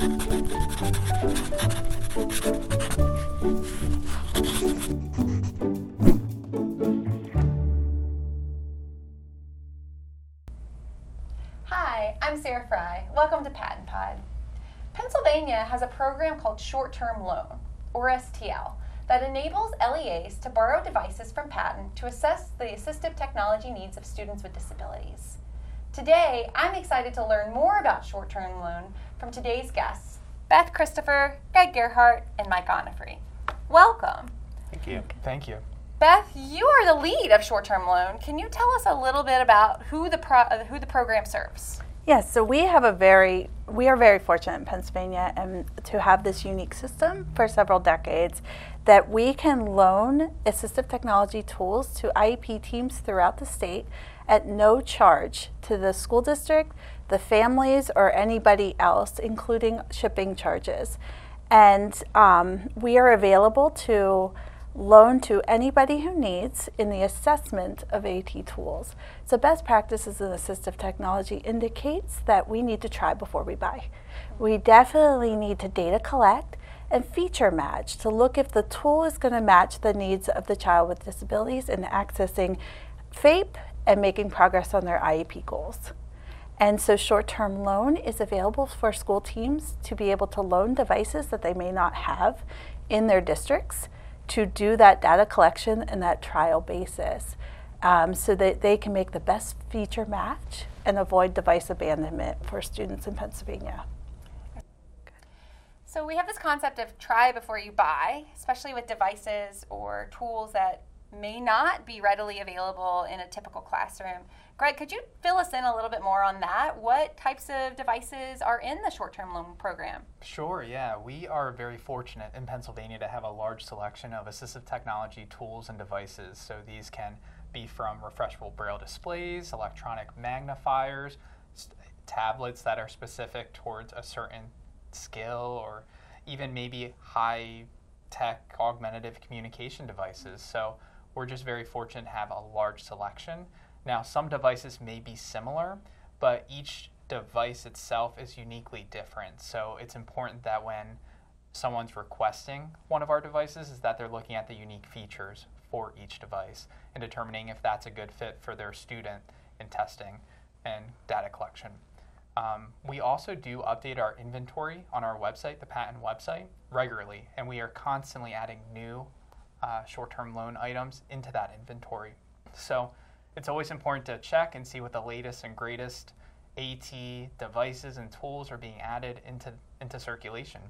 Hi, I'm Sarah Fry. Welcome to PaTTAN Pod. Pennsylvania has a program called Short Term Loan, or STL, that enables LEAs to borrow devices from PaTTAN to assess the assistive technology needs of students with disabilities. Today, I'm excited to learn more about short term loan from today's guests Beth Christopher, Greg Gerhart, and Mike Onifrey. Welcome. Thank you. Thank you. Beth, you are the lead of Short Term Loan. Can you tell us a little bit about who the pro- uh, who the program serves? Yes, so we have a very we are very fortunate in Pennsylvania and to have this unique system for several decades that we can loan assistive technology tools to IEP teams throughout the state at no charge to the school district, the families, or anybody else, including shipping charges. And um, we are available to loan to anybody who needs in the assessment of AT tools. So best practices in assistive technology indicates that we need to try before we buy. We definitely need to data collect and feature match to look if the tool is going to match the needs of the child with disabilities in accessing FAPE and making progress on their IEP goals. And so short term loan is available for school teams to be able to loan devices that they may not have in their districts to do that data collection and that trial basis um, so that they can make the best feature match and avoid device abandonment for students in Pennsylvania. So we have this concept of try before you buy, especially with devices or tools that may not be readily available in a typical classroom. Greg, could you fill us in a little bit more on that? What types of devices are in the short term loan program? Sure, yeah. We are very fortunate in Pennsylvania to have a large selection of assistive technology tools and devices. So these can be from refreshable braille displays, electronic magnifiers, tablets that are specific towards a certain skill, or even maybe high tech augmentative communication devices. So we're just very fortunate to have a large selection. Now, some devices may be similar, but each device itself is uniquely different. So it's important that when someone's requesting one of our devices is that they're looking at the unique features for each device and determining if that's a good fit for their student in testing and data collection. Um, we also do update our inventory on our website, the PaTTAN website, regularly, and we are constantly adding new uh, short term loan items into that inventory. So it's always important to check and see what the latest and greatest AT devices and tools are being added into, into circulation.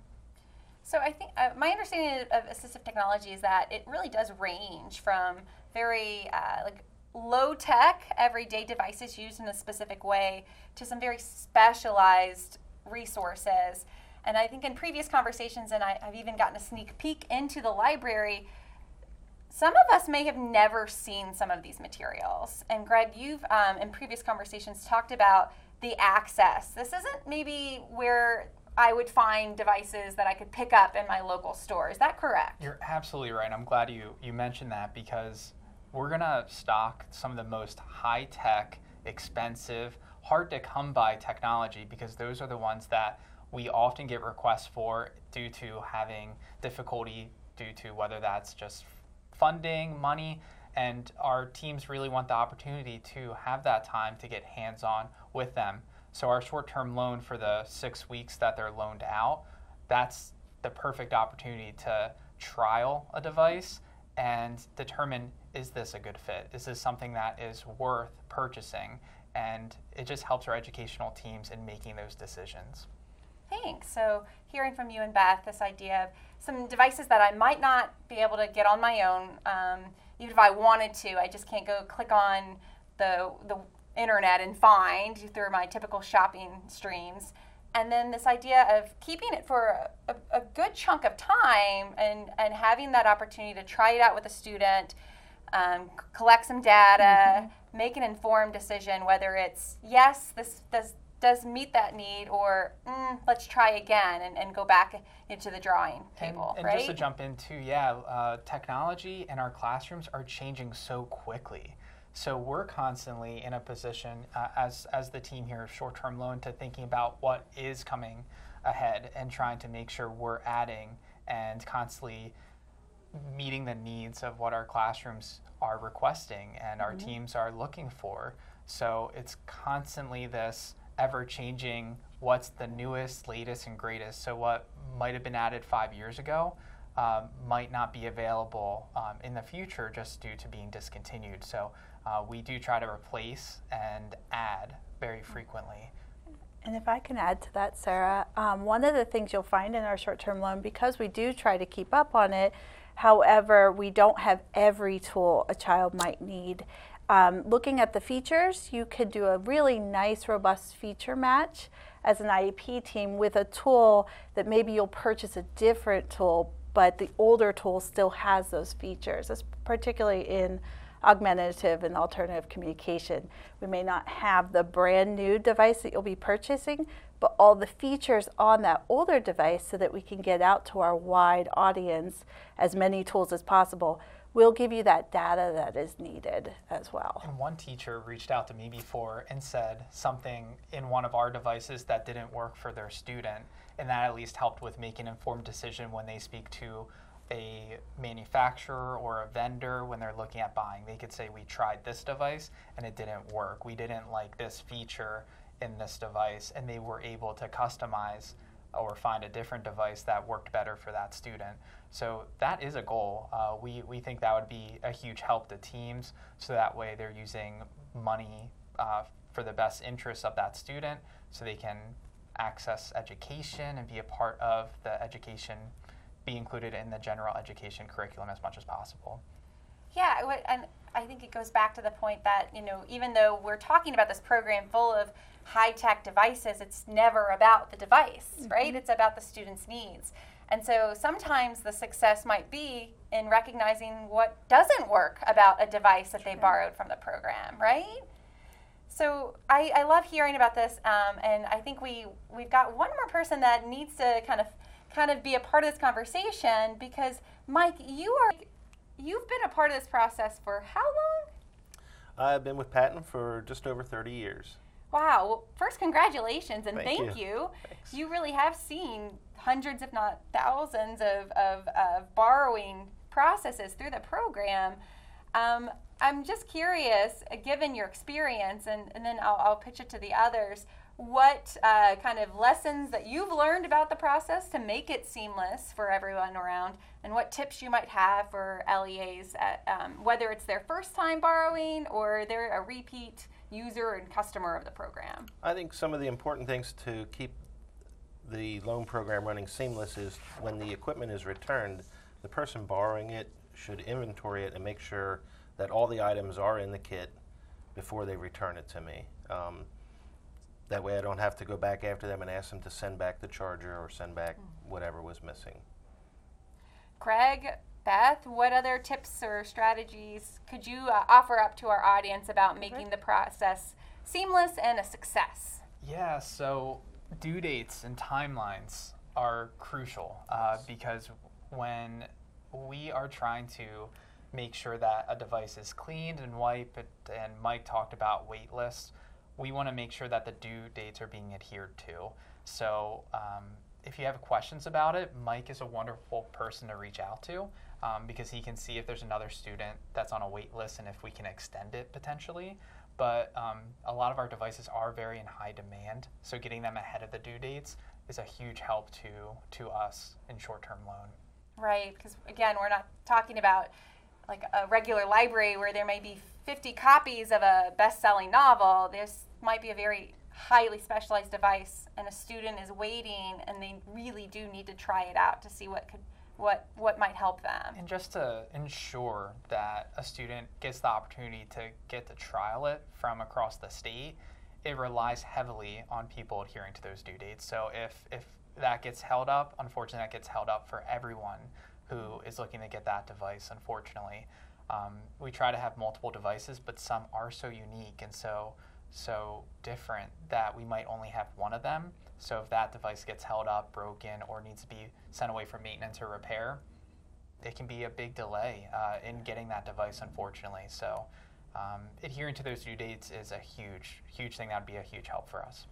So I think uh, my understanding of assistive technology is that it really does range from very uh, like low tech everyday devices used in a specific way to some very specialized resources. And I think in previous conversations, and I, have even gotten a sneak peek into the library, some of us may have never seen some of these materials. And Greg, you've um, in previous conversations talked about the access. This isn't maybe where I would find devices that I could pick up in my local store. Is that correct? You're absolutely right. I'm glad you, you mentioned that because we're going to stock some of the most high tech, expensive, hard to come by technology because those are the ones that we often get requests for due to having difficulty due to whether that's just funding, money, and our teams really want the opportunity to have that time to get hands on with them. So, our short term loan for the six weeks that they're loaned out, that's the perfect opportunity to trial a device and determine is this a good fit? Is this something that is worth purchasing? And it just helps our educational teams in making those decisions. Thanks. So, hearing from you and Beth, this idea of some devices that I might not be able to get on my own, um, even if I wanted to, I just can't go click on the the internet and find through my typical shopping streams. And then this idea of keeping it for a, a good chunk of time and, and having that opportunity to try it out with a student, um, collect some data, mm-hmm. make an informed decision whether it's yes, this does does meet that need or mm, let's try again and, and go back into the drawing table and, and right? just to jump into yeah uh, technology and our classrooms are changing so quickly so we're constantly in a position uh, as as the team here of short-term loan to thinking about what is coming ahead and trying to make sure we're adding and constantly meeting the needs of what our classrooms are requesting and our teams are looking for. So it's constantly this ever changing what's the newest, latest, and greatest. So what might have been added five years ago um, might not be available um, in the future just due to being discontinued. So uh, we do try to replace and add very frequently. And if I can add to that, Sarah, um, one of the things you'll find in our short term loan, because we do try to keep up on it, however, we don't have every tool a child might need. Um, looking at the features, you could do a really nice, robust feature match as an IEP team with a tool that maybe you'll purchase a different tool, but the older tool still has those features, particularly in augmentative and alternative communication. We may not have the brand new device that you'll be purchasing, but all the features on that older device so that we can get out to our wide audience as many tools as possible will give you that data that is needed as well. And one teacher reached out to me before and said something in one of our devices that didn't work for their student, and that at least helped with making an informed decision when they speak to a manufacturer or a vendor when they're looking at buying. They could say, We tried this device and it didn't work. We didn't like this feature in this device, and they were able to customize or find a different device that worked better for that student. So that is a goal. Uh, we, we think that would be a huge help to teams so that way they're using money uh, for the best interests of that student so they can access education and be a part of the education, be included in the general education curriculum as much as possible. Yeah, and I think it goes back to the point that, you know, even though we're talking about this program full of high tech devices, it's never about the device, right? It's about the student's needs. And so sometimes the success might be in recognizing what doesn't work about a device that they borrowed from the program, right? So I, I love hearing about this, um, and I think we we've got one more person that needs to kind of kind of be a part of this conversation because Mike, you are you've been a part of this process for how long? I've been with PaTTAN for just over 30 years. Wow. Well, first, congratulations and Thank thank, you. you. Thanks. You really have seen hundreds, if not thousands, of, of, of borrowing processes through the program. Um, I'm just curious, uh, given your experience, and, and then I'll, I'll pitch it to the others, what uh, kind of lessons that you've learned about the process to make it seamless for everyone around, and what tips you might have for LEAs, at, um, whether it's their first time borrowing or they're a repeat user and customer of the program. I think some of the important things to keep the loan program running seamless is when the equipment is returned, the person borrowing it should inventory it and make sure that all the items are in the kit before they return it to me. Um, that way I don't have to go back after them and ask them to send back the charger or send back whatever was missing. Craig, Beth, what other tips or strategies could you uh, offer up to our audience about making the process seamless and a success? Yeah, so due dates and timelines are crucial uh, because when we are trying to make sure that a device is cleaned and wiped, and Mike talked about wait lists, we want to make sure that the due dates are being adhered to. So um, if you have questions about it, Mike is a wonderful person to reach out to um, because he can see if there's another student that's on a wait list and if we can extend it potentially. But um, a lot of our devices are very in high demand, so getting them ahead of the due dates is a huge help to to us in short-term loan. Right, because again, we're not talking about like a regular library where there may be 50 copies of a best selling novel. This might be a very highly specialized device, and a student is waiting and they really do need to try it out to see what could. What, what might help them? And just to ensure that a student gets the opportunity to get to trial it from across the state, it relies heavily on people adhering to those due dates. So if, if that gets held up, unfortunately, that gets held up for everyone who is looking to get that device, unfortunately. Um, we try to have multiple devices, but some are so unique and so so different that we might only have one of them. So if that device gets held up, broken, or needs to be sent away for maintenance or repair, it can be a big delay uh, in getting that device, unfortunately. So um, adhering to those due dates is a huge, huge thing. That would be a huge help for us.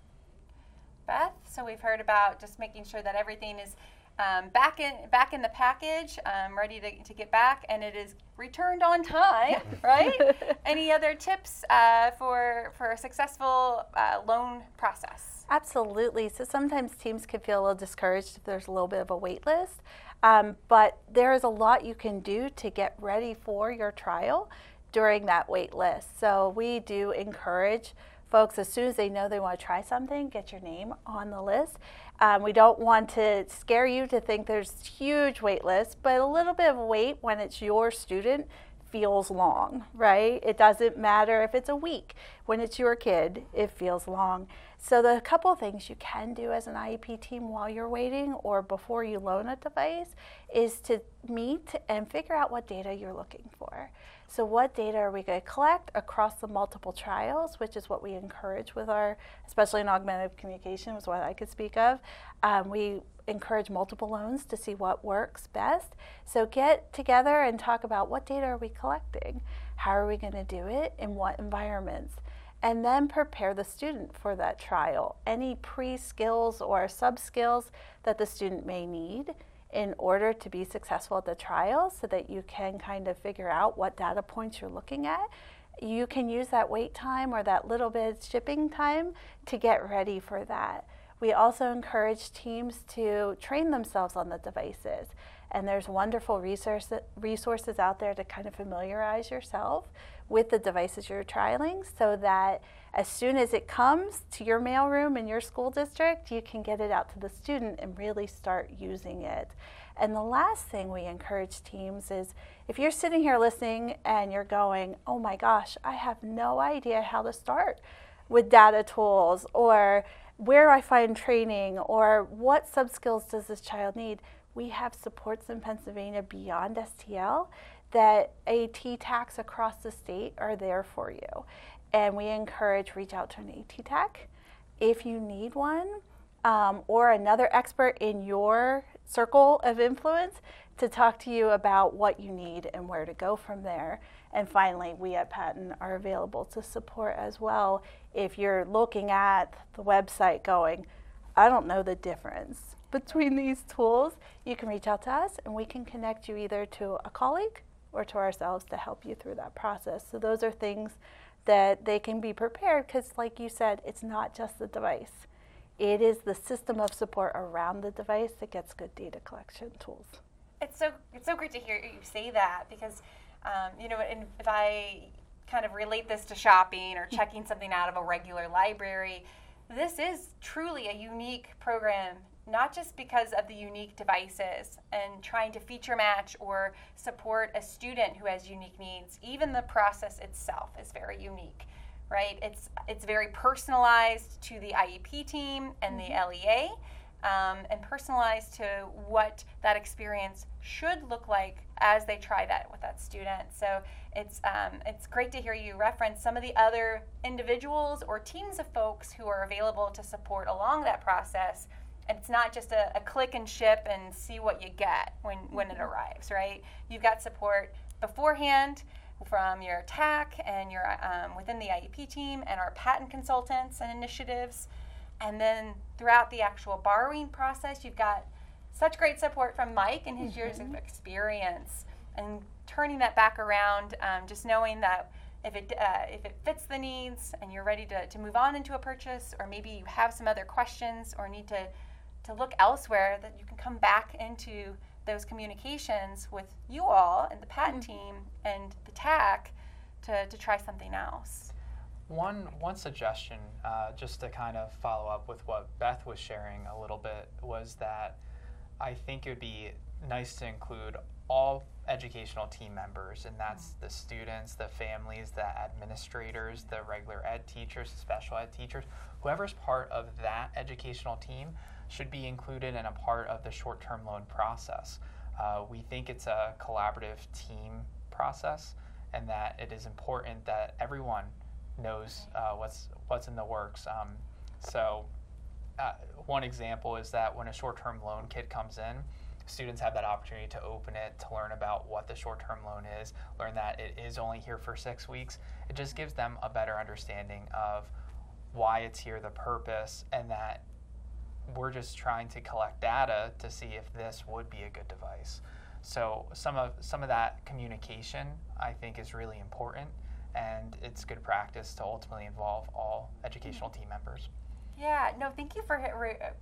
Beth. So we've heard about just making sure that everything is um, back in back in the package, um, ready to, to get back, and it is returned on time, right? Any other tips uh, for for a successful uh, loan process? Absolutely. So sometimes teams can feel a little discouraged if there's a little bit of a wait list, um, but there is a lot you can do to get ready for your trial during that wait list. So we do encourage folks as soon as they know they want to try something, get your name on the list. Um, we don't want to scare you to think there's huge wait lists, but a little bit of wait when it's your student feels long, right? It doesn't matter if it's a week. When it's your kid, it feels long. So the couple things you can do as an IEP team while you're waiting or before you loan a device is to meet and figure out what data you're looking for. So what data are we going to collect across the multiple trials, which is what we encourage with our, especially in augmented communication was what I could speak of. Um, we encourage multiple loans to see what works best. So get together and talk about what data are we collecting? How are we going to do it? In what environments? And then prepare the student for that trial. Any pre-skills or sub-skills that the student may need in order to be successful at the trial so that you can kind of figure out what data points you're looking at. You can use that wait time or that little bit shipping time to get ready for that. We also encourage teams to train themselves on the devices. And there's wonderful resource, resources out there to kind of familiarize yourself with the devices you're trialing so that as soon as it comes to your mailroom in your school district, you can get it out to the student and really start using it. And the last thing we encourage teams is if you're sitting here listening and you're going, oh my gosh, I have no idea how to start with data tools or where I find training or what sub skills does this child need, we have supports in Pennsylvania beyond STL that AT TACs across the state are there for you. And we encourage reach out to an AT TAC if you need one um, or another expert in your circle of influence to talk to you about what you need and where to go from there. And finally, we at PaTTAN are available to support as well if you're looking at the website going, I don't know the difference between these tools, you can reach out to us and we can connect you either to a colleague or to ourselves to help you through that process. So those are things that they can be prepared because like you said, it's not just the device. It is the system of support around the device that gets good data collection tools. It's so it's so great to hear you say that because um, you know, if I kind of relate this to shopping or checking something out of a regular library, this is truly a unique program, not just because of the unique devices and trying to feature match or support a student who has unique needs. Even the process itself is very unique, right? It's it's very personalized to the IEP team and mm-hmm. the LEA um, and personalized to what that experience should look like as they try that with that student. So it's um, it's great to hear you reference some of the other individuals or teams of folks who are available to support along that process. And it's not just a, a click and ship and see what you get when, when it mm-hmm. arrives, right? You've got support beforehand from your TAC and your um, within the IEP team and our PaTTAN consultants and initiatives. And then throughout the actual borrowing process, you've got such great support from Mike and his mm-hmm. years of mm-hmm. experience. And turning that back around, um, just knowing that if it, uh, if it fits the needs and you're ready to, to move on into a purchase, or maybe you have some other questions or need to, to look elsewhere, that you can come back into those communications with you all and the PaTTAN mm-hmm. team and the TAC to, to try something else. One one suggestion, uh, just to kind of follow up with what Beth was sharing a little bit, was that I think it would be nice to include all educational team members, and that's the students, the families, the administrators, the regular ed teachers, the special ed teachers, whoever's part of that educational team should be included and a part of the short-term loan process. Uh, we think it's a collaborative team process, and that it is important that everyone knows uh, what's what's in the works. Um, so, uh, one example is that when a short-term loan kit comes in, students have that opportunity to open it to learn about what the short-term loan is, learn that it is only here for six weeks. It just gives them a better understanding of why it's here, the purpose, and that we're just trying to collect data to see if this would be a good device. So some of some of that communication I think is really important, and it's good practice to ultimately involve all educational team members. Yeah, no, thank you for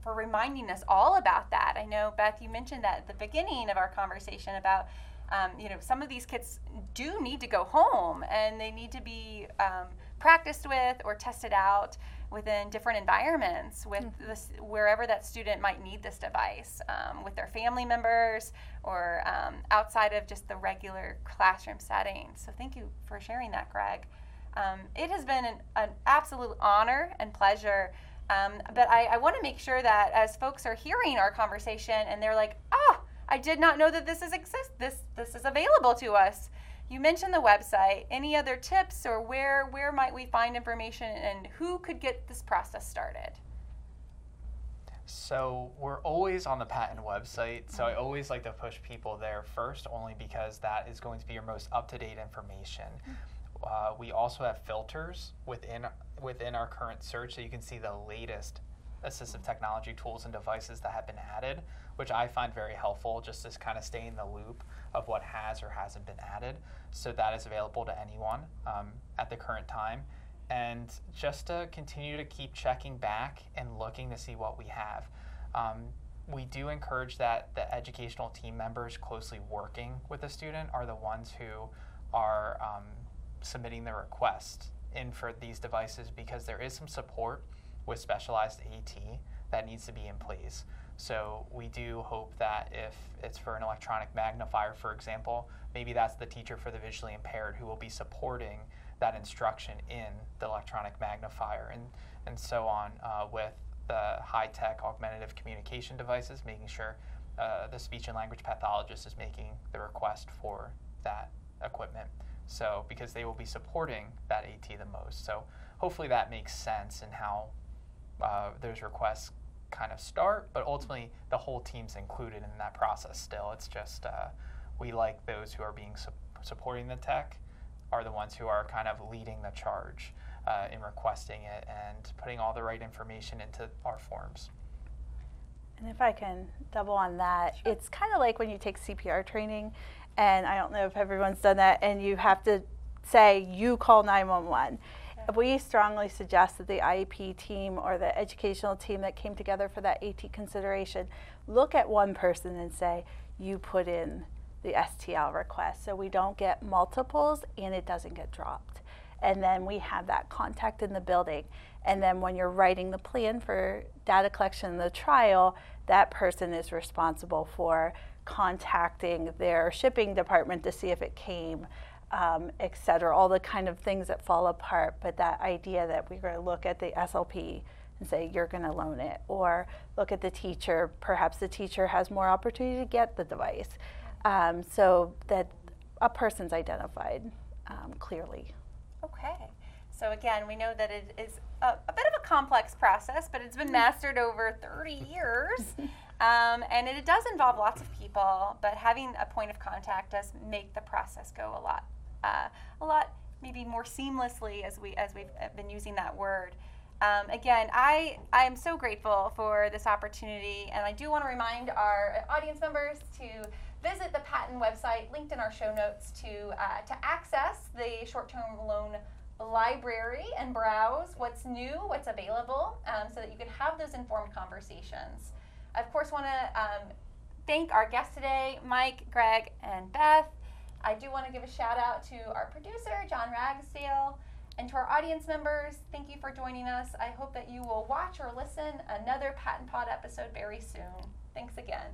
for reminding us all about that. I know Beth, you mentioned that at the beginning of our conversation about um, you know some of these kids do need to go home and they need to be um, practiced with or tested out within different environments with mm. this wherever that student might need this device um, with their family members or um, outside of just the regular classroom setting. So thank you for sharing that, Greg. Um, it has been an, an absolute honor and pleasure um, but I, I want to make sure that as folks are hearing our conversation and they're like, oh, I did not know that this is exist. This this is available to us. You mentioned the website. Any other tips or where where might we find information and who could get this process started? So we're always on the PaTTAN website. So I mm-hmm. always like to push people there first, only because that is going to be your most up to date information. Mm-hmm. Uh, we also have filters within within our current search so you can see the latest assistive technology tools and devices that have been added, which I find very helpful just to kind of stay in the loop of what has or hasn't been added. So that is available to anyone um, at the current time. And just to continue to keep checking back and looking to see what we have. Um, we do encourage that the educational team members closely working with the student are the ones who are um, submitting the request in for these devices because there is some support with specialized AT that needs to be in place. So we do hope that if it's for an electronic magnifier, for example, maybe that's the teacher for the visually impaired who will be supporting that instruction in the electronic magnifier and, and so on uh, with the high-tech augmentative communication devices, making sure uh, the speech and language pathologist is making the request for that equipment. So because they will be supporting that AT the most. So hopefully that makes sense in how uh, those requests kind of start, but ultimately the whole team's included in that process still. It's just uh, we like those who are being su- supporting the tech are the ones who are kind of leading the charge uh, in requesting it and putting all the right information into our forms. And if I can double on that, sure. it's kind of like when you take CPR training and I don't know if everyone's done that, and you have to say, you call 911. We strongly suggest that the IEP team or the educational team that came together for that AT consideration look at one person and say, you put in the STL request so we don't get multiples and it doesn't get dropped. And then we have that contact in the building. And then when you're writing the plan for data collection in the trial, that person is responsible for contacting their shipping department to see if it came, um, et cetera, all the kind of things that fall apart. But that idea that we're going to look at the SLP and say, you're going to loan it, or look at the teacher, perhaps the teacher has more opportunity to get the device, um, so that a person's identified um, clearly. Okay. So again, we know that it is a, a, bit of a complex process, but it's been mastered over 30 years. Um, and it, it, does involve lots of people, but having a point of contact does make the process go a lot, uh, a lot maybe more seamlessly as we as we've uh, been using that word. Um, again, I I am so grateful for this opportunity, and I do want to remind our audience members to visit the PaTTAN website linked in our show notes to uh, to access the short-term loan library and browse what's new, what's available, um, so that you can have those informed conversations. I, of course, want to um, thank our guests today, Mike, Greg, and Beth. I do want to give a shout out to our producer, John Ragsdale, and to our audience members. Thank you for joining us. I hope that you will watch or listen another PaTTAN Pod episode very soon. Thanks again.